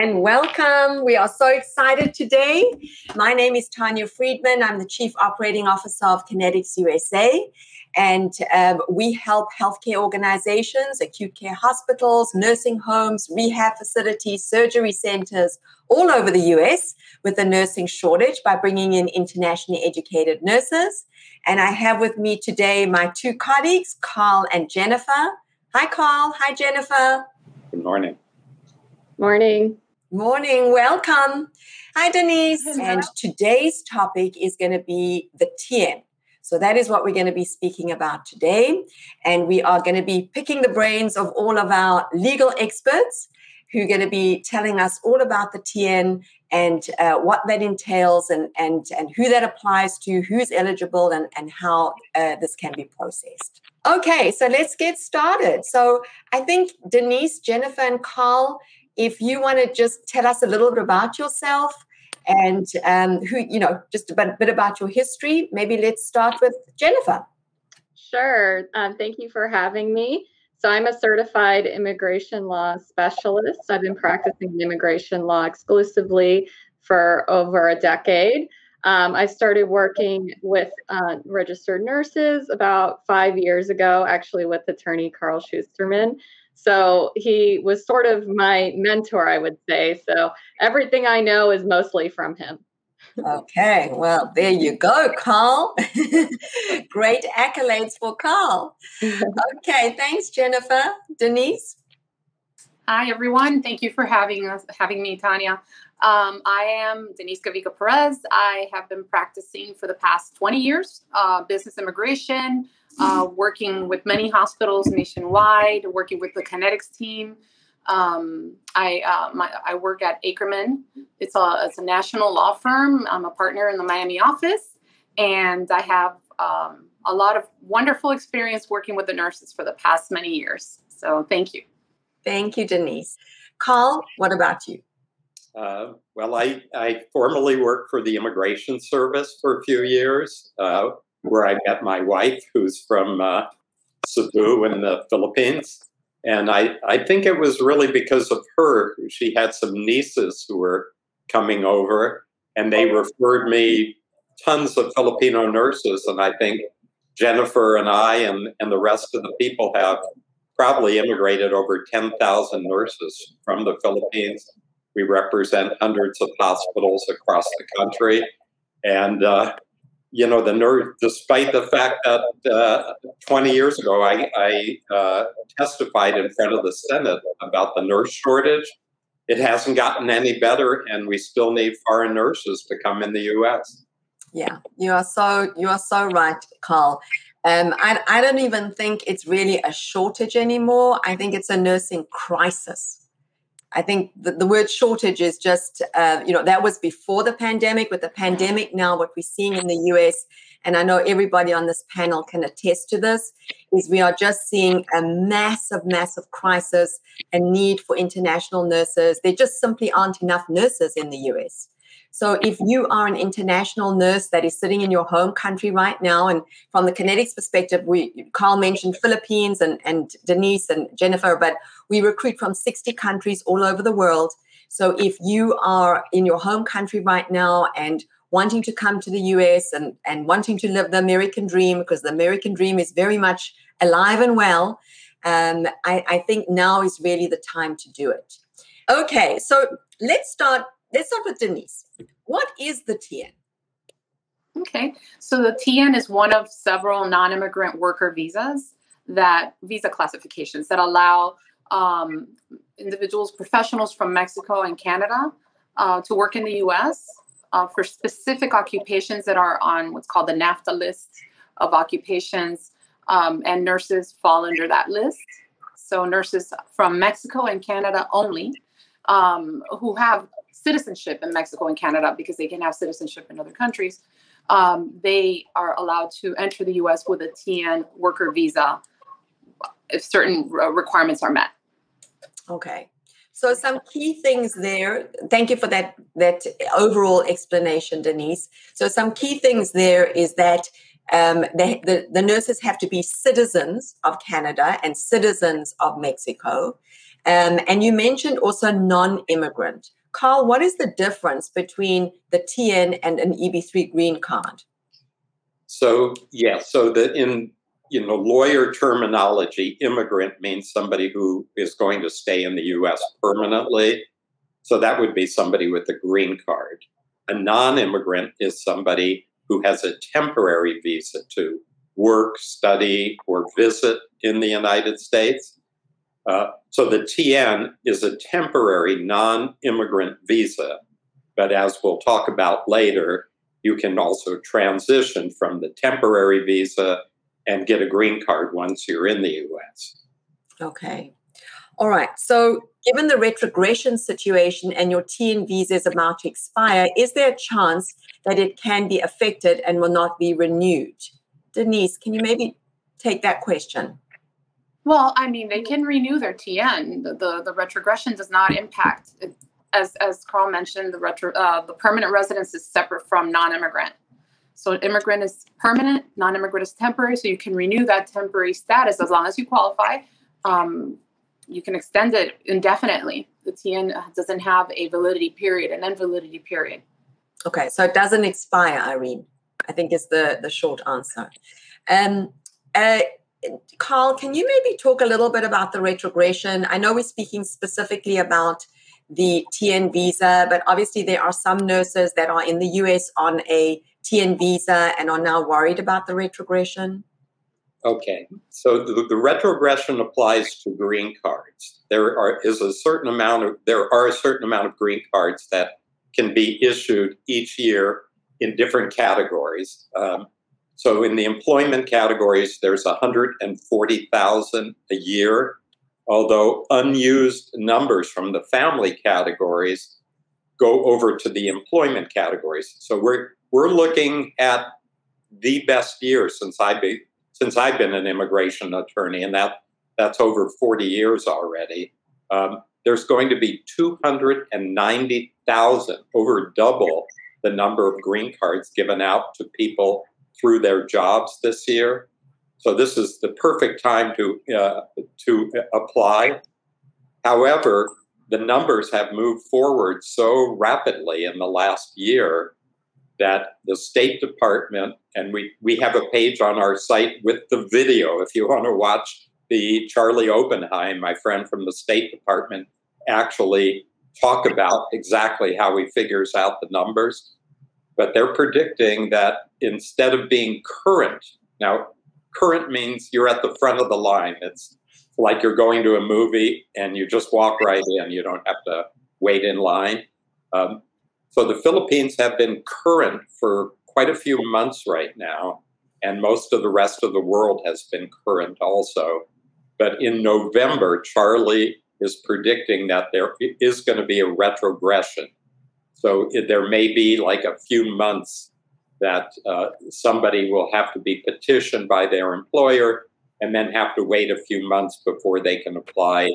and welcome. We are so excited today. My name is Tanya Friedman. I'm the Chief Operating Officer of Connetics USA. And um, we help healthcare organizations, acute care hospitals, nursing homes, rehab facilities, surgery centers all over the US with the nursing shortage by bringing in internationally educated nurses. And I have with me today my two colleagues, Carl and Jennifer. Hi, Carl. Hi, Jennifer. Good morning. Morning. Morning. Welcome. Hi, Denise. Hello. And today's topic is going to be the TN. So that is what we're going to be speaking about today. And we are going to be picking the brains of all of our legal experts who are going to be telling us all about the TN and uh, what that entails and, and, and who that applies to, who's eligible, and, and how uh, this can be processed. Okay, so let's get started. So I think Denise, Jennifer, and Carl, if you want to just tell us a little bit about yourself and um, who, you know, just a bit, about your history, maybe let's start with Jennifer. Sure. Um, thank you for having me. So, I'm a certified immigration law specialist. I've been practicing immigration law exclusively for over a decade. Um, I started working with uh, registered nurses about five years ago, actually, with attorney Carl Shusterman. So he was sort of my mentor, I would say. So everything I know is mostly from him. Okay, well, there you go, Carl. Great accolades for Carl. Okay, thanks, Jennifer. Denise? Hi, everyone. Thank you for having us, having me, Tanya. Um, I am Denise Gavica Perez. I have been practicing for the past 20 years, uh, business immigration, uh, working with many hospitals nationwide, working with the Connetics team. Um, I uh, my, I work at Akerman. It's a it's a national law firm. I'm a partner in the Miami office, and I have um, a lot of wonderful experience working with the nurses for the past many years. So thank you. Thank you, Denise. Carl, what about you? Uh, well, I, I formerly worked for the Immigration Service for a few years. Uh, where I met my wife, who's from uh, Cebu in the Philippines. And I, I think it was really because of her. She had some nieces who were coming over, and they referred me tons of Filipino nurses. And I think Jennifer and I and, and the rest of the people have probably immigrated over 10,000 nurses from the Philippines. We represent hundreds of hospitals across the country. And uh, you know, the nurse, despite the fact that uh, 20 years ago I, I uh, testified in front of the Senate about the nurse shortage, it hasn't gotten any better, and we still need foreign nurses to come in the U.S. Yeah, you are so you are so right, Carl. Um, I, I don't even think it's really a shortage anymore. I think it's a nursing crisis. I think the, the word shortage is just, uh, you know, that was before the pandemic. With the pandemic now, what we're seeing in the US, and I know everybody on this panel can attest to this, is we are just seeing a massive, massive crisis and need for international nurses. There just simply aren't enough nurses in the US. So if you are an international nurse that is sitting in your home country right now, and from the Connetics perspective, we Carl mentioned Philippines and, and Denise and Jennifer, but we recruit from 60 countries all over the world. So if you are in your home country right now and wanting to come to the US and, and wanting to live the American dream, because the American dream is very much alive and well, um, I, I think now is really the time to do it. Okay, so let's start let's start with Denise. What is the TN? Okay, so the TN is one of several non immigrant worker visas that visa classifications that allow um, individuals, professionals from Mexico and Canada uh, to work in the US uh, for specific occupations that are on what's called the NAFTA list of occupations, um, and nurses fall under that list. So, nurses from Mexico and Canada only um, who have citizenship in Mexico and Canada because they can have citizenship in other countries um, they are allowed to enter the U.S. with a TN worker visa if certain requirements are met. Okay. So some key things there. Thank you for that that overall explanation, Denise. So some key things there is that um, they, the, the nurses have to be citizens of Canada and citizens of Mexico. Um, and you mentioned also non-immigrant. Carl, what is the difference between the TN and an EB3 green card? So yeah, so the in you know, lawyer terminology, immigrant means somebody who is going to stay in the US permanently. So that would be somebody with a green card. A non immigrant is somebody who has a temporary visa to work, study, or visit in the United States. Uh, so the TN is a temporary non immigrant visa. But as we'll talk about later, you can also transition from the temporary visa and get a green card once you're in the US. Okay. All right. So, given the retrogression situation and your TN visa is about to expire, is there a chance that it can be affected and will not be renewed? Denise, can you maybe take that question? Well, I mean, they can renew their TN. The the, the retrogression does not impact, as as Carl mentioned, the retro uh, the permanent residence is separate from non-immigrant. So an immigrant is permanent, non-immigrant is temporary. So you can renew that temporary status as long as you qualify. Um, you can extend it indefinitely. The TN doesn't have a validity period, an invalidity period. Okay, so it doesn't expire, Irene. I think is the the short answer. Um, uh, Carl, can you maybe talk a little bit about the retrogression? I know we're speaking specifically about the TN visa, but obviously there are some nurses that are in the US on a TN visa and are now worried about the retrogression? Okay, so the, the, retrogression applies to green cards. There are is a certain amount of there are a certain amount of green cards that can be issued each year in different categories. Um, so in the employment categories, there's 140,000 a year, although unused numbers from the family categories go over to the employment categories. So we're we're looking at the best year since I've been since I've been an immigration attorney, and that that's over 40 years already. Um, there's going to be 290,000, over double the number of green cards given out to people through their jobs this year. So this is the perfect time to uh, to apply. However, the numbers have moved forward so rapidly in the last year that the State Department, and we, we have a page on our site with the video if you want to watch the Charlie Oppenheim, my friend from the State Department, actually talk about exactly how he figures out the numbers. But they're predicting that instead of being current, now current means you're at the front of the line. It's like you're going to a movie and you just walk right in. You don't have to wait in line. Um, so the Philippines have been current for quite a few months right now, and most of the rest of the world has been current also. But in November, Charlie is predicting that there is going to be a retrogression. So there may be like a few months that uh, somebody will have to be petitioned by their employer and then have to wait a few months before they can apply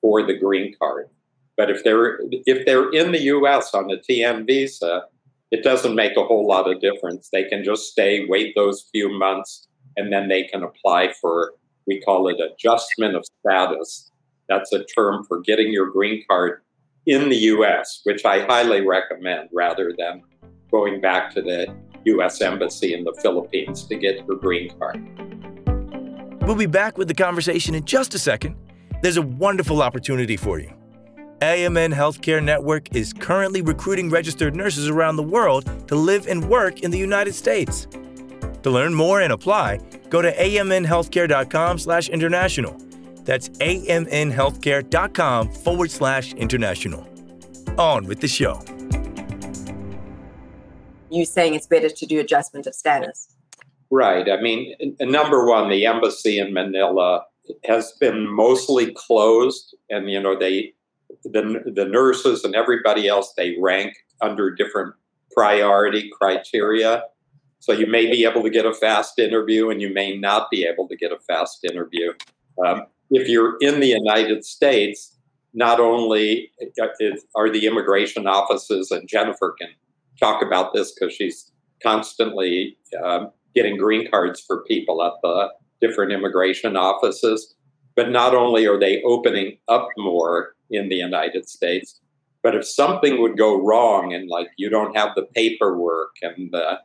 for the green card. But if they're if they're in the U.S. on a TN visa, it doesn't make a whole lot of difference. They can just stay, wait those few months, and then they can apply for we call it adjustment of status. That's a term for getting your green card in the U.S., which I highly recommend rather than going back to the U.S. Embassy in the Philippines to get your green card. We'll be back with the conversation in just a second. There's a wonderful opportunity for you. AMN Healthcare Network is currently recruiting registered nurses around the world to live and work in the United States. To learn more and apply, go to amnhealthcare.com slash international. That's amnhealthcare.com forward slash international. On with the show. You saying it's better to do adjustment of status? Right. I mean, number one, the embassy in Manila has been mostly closed, and you know they the, the nurses and everybody else, they rank under different priority criteria. So you may be able to get a fast interview and you may not be able to get a fast interview. Um, if you're in the United States, not only are the immigration offices, and Jennifer can talk about this because she's constantly um, getting green cards for people at the different immigration offices, but not only are they opening up more in the United States, but if something would go wrong and like you don't have the paperwork and uh,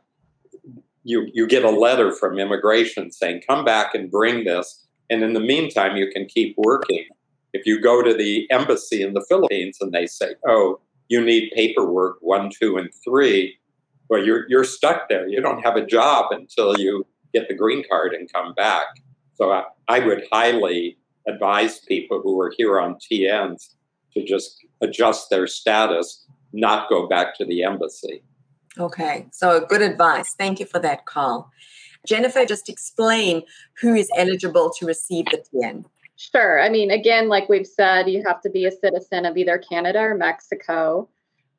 you you get a letter from immigration saying come back and bring this, and in the meantime you can keep working. If you go to the embassy in the Philippines and they say, "Oh, you need paperwork one, two, and three, well, you're you're stuck there. You don't have a job until you get the green card and come back. So I, I would highly advise people who are here on TNs to just adjust their status, not go back to the embassy. Okay, so good advice. Thank you for that, Carl. Jennifer, just explain who is eligible to receive the TN. Sure. I mean, again, like we've said, you have to be a citizen of either Canada or Mexico.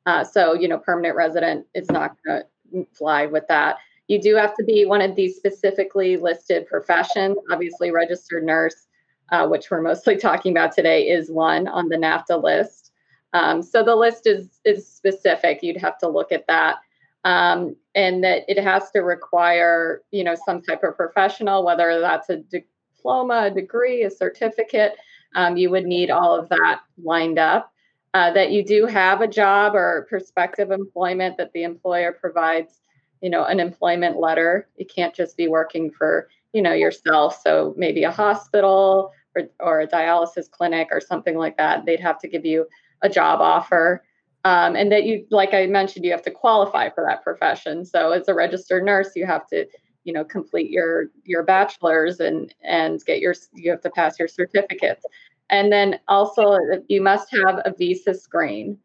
Uh, so, you know, permanent resident is not going to fly with that. You do have to be one of these specifically listed professions. Obviously, registered nurse, uh, which we're mostly talking about today, is one on the NAFTA list. Um, so the list is is specific. You'd have to look at that, um, and that it has to require you know some type of professional, whether that's a diploma, a degree, a certificate. Um, you would need all of that lined up. Uh, that you do have a job or prospective employment that the employer provides you know an employment letter you can't just be working for you know yourself so maybe a hospital or, or a dialysis clinic or something like that they'd have to give you a job offer um, and that you like i mentioned you have to qualify for that profession so as a registered nurse you have to you know complete your your bachelor's and and get your you have to pass your certificates and then also you must have a visa screen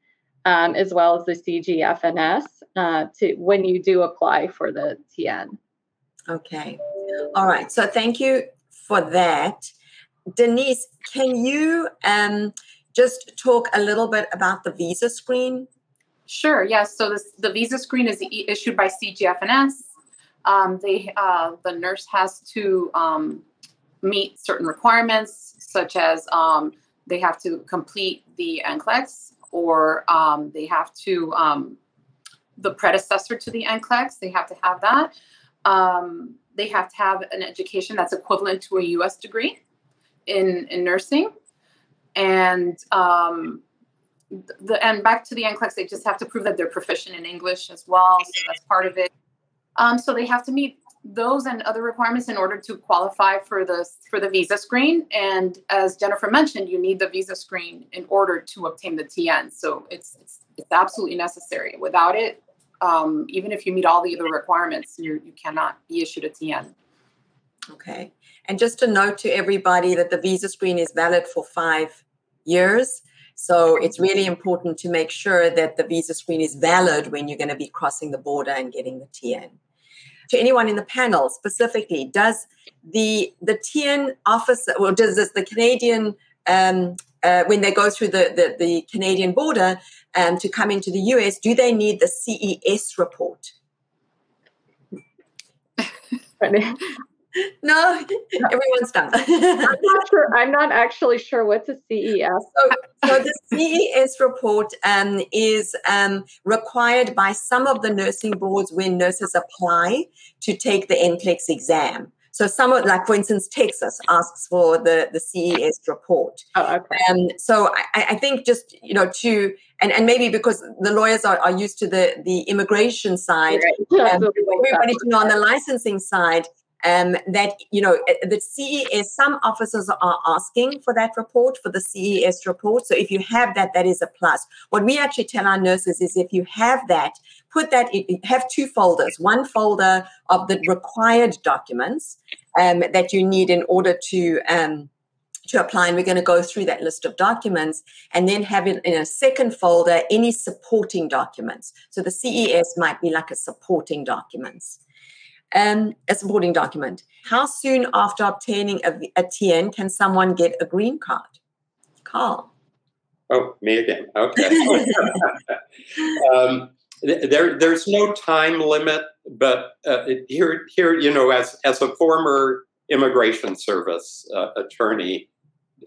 um, as well as the CGFNS uh, to when you do apply for the TN. Okay. All right. So thank you for that. Denise, can you um, just talk a little bit about the visa screen? Sure. Yes. So this, the visa screen is issued by CGFNS. Um, they uh, the nurse has to um, meet certain requirements, such as um, they have to complete the NCLEX or um, they have to um, the predecessor to the NCLEX. They have to have that. They have to have an education that's equivalent to a U.S. degree in in nursing, and um, the and back to the NCLEX, they just have to prove that they're proficient in English as well. So that's part of it. Um, so they have to meet those and other requirements in order to qualify for the for the visa screen. And as Jennifer mentioned, you need the visa screen in order to obtain the TN. So it's it's, it's absolutely necessary. Without it, um, even if you meet all the other requirements, you you cannot be issued a TN. Okay. And just a note to everybody that the visa screen is valid for five years. So it's really important to make sure that the visa screen is valid when you're going to be crossing the border and getting the TN to anyone in the panel specifically, does the the TN office, or does this, the Canadian um, uh, when they go through the, the, the Canadian border um, to come into the US, do they need the CES report? no, everyone's done. I'm not sure. I'm not actually sure what's a CES. So, so the CES report um, is um, required by some of the nursing boards when nurses apply to take the NCLEX exam. So some of, like for instance, Texas asks for the the CES report. Oh, okay. Um, so I, I think just you know to and, and maybe because the lawyers are, are used to the the immigration side, right. um, everybody to know on the licensing side um, that you know uh, the CES. Some officers are asking for that report for the CES report. So if you have that, that is a plus. What we actually tell our nurses is if you have that, put that in, have two folders. One folder of the required documents um, that you need in order to. Um, to apply, and we're going to go through that list of documents and then have it in a second folder any supporting documents. So the CES might be like a supporting documents um, a supporting document. How soon after obtaining a, a TN can someone get a green card? Carl. Oh, me again. Okay. um, there, there's no time limit but uh, here, here, you know, as as a former immigration service uh, attorney,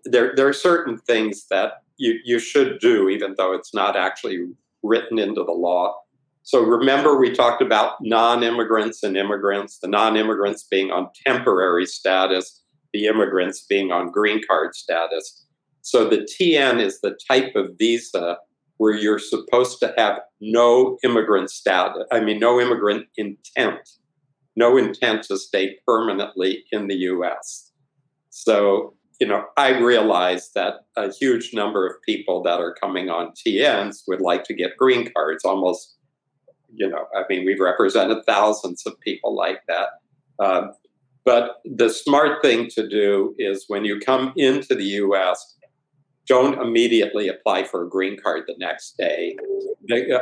there there are certain things that you you should do, even though it's not actually written into the law. So remember, we talked about non-immigrants and immigrants. The non-immigrants being on temporary status, the immigrants being on green card status. So the TN is the type of visa where you're supposed to have no immigrant status, I mean, no immigrant intent, no intent to stay permanently in the US. So, you know, I realize that a huge number of people that are coming on TNs would like to get green cards, almost, you know, I mean, we've represented thousands of people like that. Um, but the smart thing to do is when you come into the US, don't immediately apply for a green card the next day.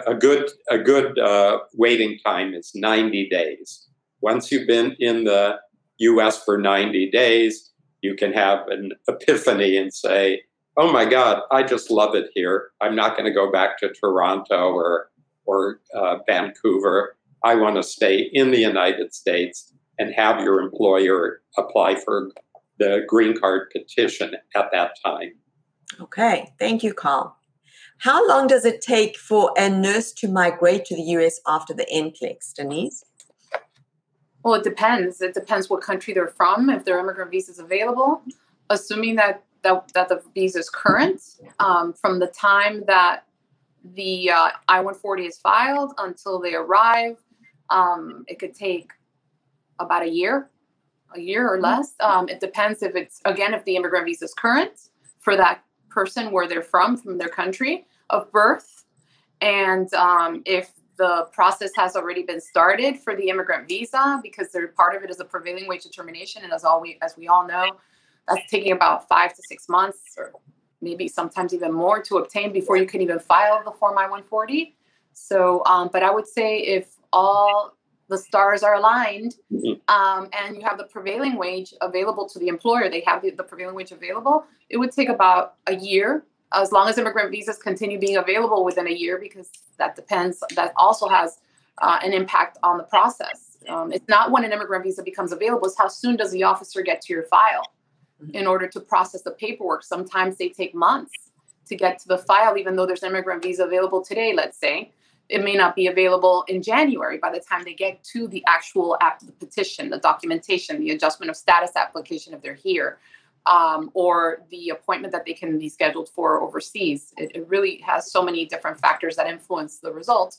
A good a good uh, waiting time is 90 days. Once you've been in the U.S. for 90 days, you can have an epiphany and say, "Oh my God, I just love it here. I'm not going to go back to Toronto or or uh, Vancouver. I want to stay in the United States." And have your employer apply for the green card petition at that time. Okay, thank you, Carl. How long does it take for a nurse to migrate to the US after the NCLEX, Denise? Well, it depends. It depends what country they're from, if their immigrant visa is available. Assuming that, that, that the visa is current, um, from the time that the uh, I 140 is filed until they arrive, um, it could take about a year, a year or less. Um, it depends if it's, again, if the immigrant visa is current for that person where they're from, from their country of birth. And um, if the process has already been started for the immigrant visa, because they're part of it is a prevailing wage determination, and as all we as we all know, that's taking about five to six months, or maybe sometimes even more, to obtain before you can even file the form I-140. So, um, but I would say if all the stars are aligned mm-hmm. um, and you have the prevailing wage available to the employer. They have the, the, prevailing wage available. It would take about a year as long as immigrant visas continue being available within a year because that depends that also has uh, an impact on the process. Um, it's not when an immigrant visa becomes available it's how soon does the officer get to your file. Mm-hmm. in order to process the paperwork sometimes they take months to get to the file even though there's an immigrant visa available today let's say it may not be available in January by the time they get to the actual app, the petition, the documentation, the adjustment of status application if they're here, um, or the appointment that they can be scheduled for overseas. It, it, really has so many different factors that influence the result.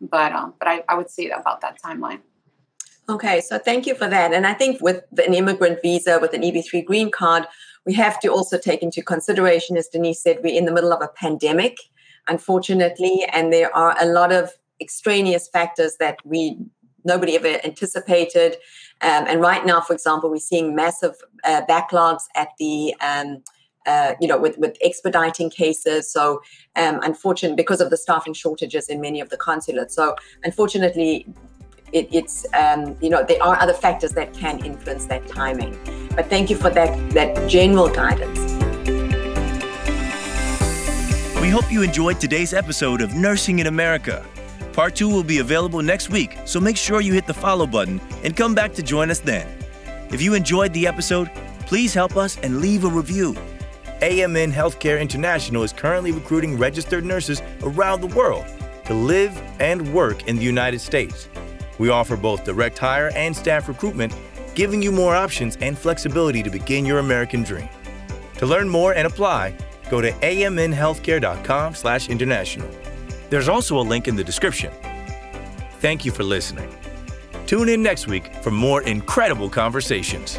But um, but I, I would say about that timeline. Okay, so thank you for that. And I think with an immigrant visa, with an EB3 green card, we have to also take into consideration, as Denise said, we're in the middle of a pandemic unfortunately, and there are a lot of extraneous factors that we nobody ever anticipated. Um, and right now, for example, we're seeing massive uh, backlogs at the um, uh, you know, with, with expediting cases. So, um, unfortunately, because of the staffing shortages in many of the consulates. So, unfortunately, it, it's um, you know there are other factors that can influence that timing. But thank you for that that general guidance. We hope you enjoyed today's episode of Nursing in America. Part 2 will be available next week, so make sure you hit the follow button and come back to join us then. If you enjoyed the episode, please help us and leave a review. AMN Healthcare International is currently recruiting registered nurses around the world to live and work in the United States. We offer both direct hire and staff recruitment, giving you more options and flexibility to begin your American dream. To learn more and apply, go to amnhealthcare.com slash international. There's also a link in the description. Thank you for listening. Tune in next week for more incredible conversations.